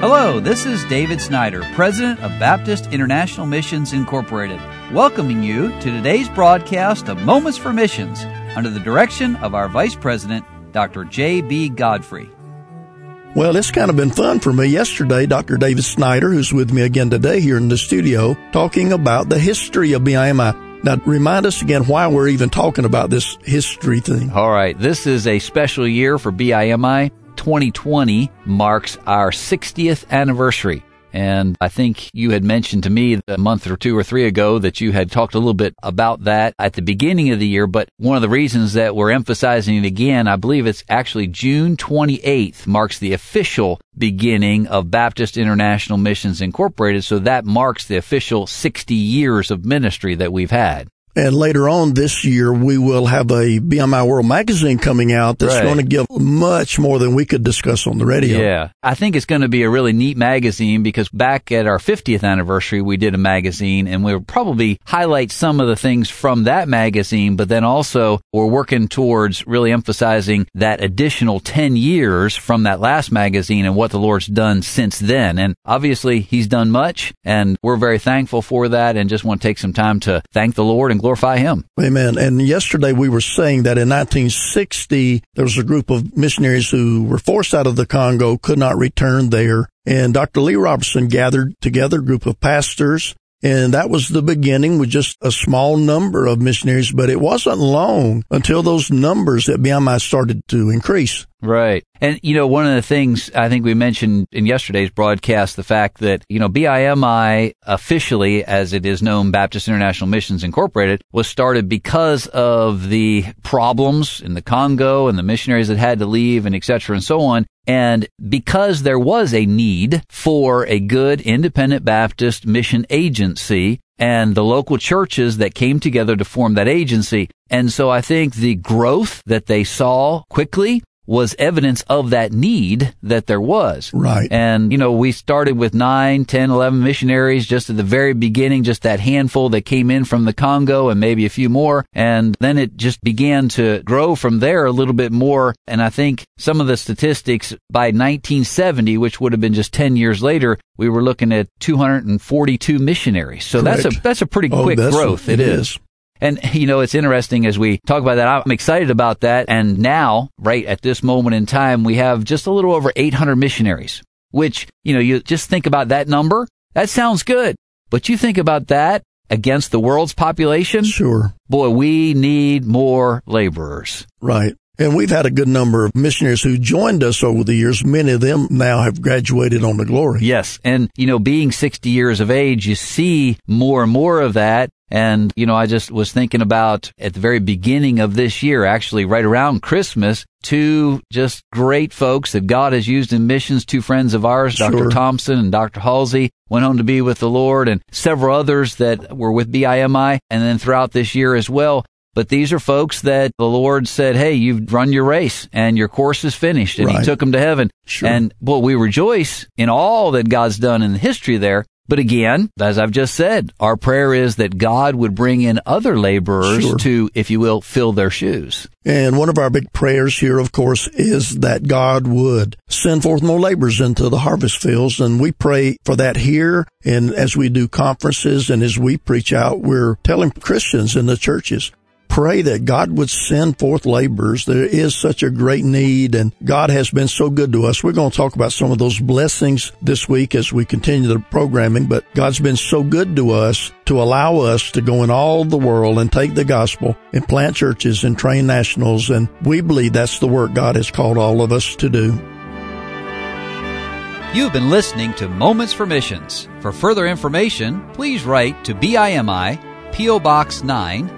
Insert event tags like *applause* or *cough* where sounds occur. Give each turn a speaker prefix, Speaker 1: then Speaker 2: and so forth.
Speaker 1: Hello, this is David Snyder, President of Baptist International Missions Incorporated, welcoming you to today's broadcast of Moments for Missions under the direction of our Vice President, Dr. J.B. Godfrey.
Speaker 2: Well, it's kind of been fun for me. Yesterday, Dr. David Snyder, who's with me again today here in the studio, talking about the history of BIMI. Now, remind us again why we're even talking about this history thing.
Speaker 1: All right. This is a special year for BIMI. 2020 marks our 60th anniversary. And I think you had mentioned to me a month or two or three ago that you had talked a little bit about that at the beginning of the year. But one of the reasons that we're emphasizing it again, I believe it's actually June 28th marks the official beginning of Baptist International Missions Incorporated. So that marks the official 60 years of ministry that we've had.
Speaker 2: And later on this year, we will have a BIMI World magazine coming out that's right. going to give much more than we could discuss on the radio.
Speaker 1: Yeah. I think it's going to be a really neat magazine because back at our 50th anniversary, we did a magazine and we'll probably highlight some of the things from that magazine, but then also we're working towards really emphasizing that additional 10 years from that last magazine and what the Lord's done since then. And obviously he's done much and we're very thankful for that and just want to take some time to thank the Lord and glorify Him.
Speaker 2: Amen. And yesterday we were saying that in 1960, there was a group of missionaries who were forced out of the Congo, could not return there. And Dr. Lee Roberson gathered together a group of pastors and that was the beginning with just a small number of missionaries, but it wasn't long until those numbers at BIMI started to increase.
Speaker 1: Right. And, you know, one of the things I think we mentioned in yesterday's broadcast, the fact that, you know, BIMI officially, as it is known, Baptist International Missions Incorporated, was started because of the problems in the Congo and the missionaries that had to leave and et cetera and so on. And because there was a need for a good independent Baptist mission agency, and the local churches that came together to form that agency. And so I think the growth that they saw quickly was evidence of that need that there was.
Speaker 2: Right.
Speaker 1: And, you know, we started with nine, ten, eleven missionaries just at the very beginning, just that handful that came in from the Congo and maybe a few more. And then it just began to grow from there a little bit more. And I think some of the statistics by 1970, which would have been just 10 years later, we were looking at 242 missionaries. So Correct. that's a, that's a pretty oh, quick growth.
Speaker 2: A, it, it is. is.
Speaker 1: And, *laughs* you know, it's interesting as we talk about that. I'm excited about that. And now, right at this moment in time, we have just a little over 800 missionaries, which, you know, you just think about that number. That sounds good. But you think about that against the world's population.
Speaker 2: Sure.
Speaker 1: Boy, we need more laborers.
Speaker 2: Right. And we've had a good number of missionaries who joined us over the years. Many of them now have graduated on to glory.
Speaker 1: Yes. And, you know, being 60 years of age, you see more and more of that. And, you know, I just was thinking about at the very beginning of this year, actually right around Christmas, two just great folks that God has used in missions, two friends of ours, sure. Dr. Thompson and Dr. Halsey, went home to be with the Lord and several others that were with BIMI and then throughout this year as well. But these are folks that the Lord said, Hey, you've run your race and your course is finished. And right. He took them to heaven.
Speaker 2: Sure.
Speaker 1: And, well, we rejoice in all that God's done in the history there. But again, as I've just said, our prayer is that God would bring in other laborers sure. to, if you will, fill their shoes.
Speaker 2: And one of our big prayers here, of course, is that God would send forth more laborers into the harvest fields. And we pray for that here. And as we do conferences and as we preach out, we're telling Christians in the churches, pray that God would send forth laborers. There is such a great need and God has been so good to us. We're going to talk about some of those blessings this week as we continue the programming, but God's been so good to us to allow us to go in all the world and take the gospel and plant churches and train nationals. And we believe that's the work God has called all of us to do.
Speaker 1: You've been listening to Moments for Missions. For further information, please write to BIMI, P.O. Box 9,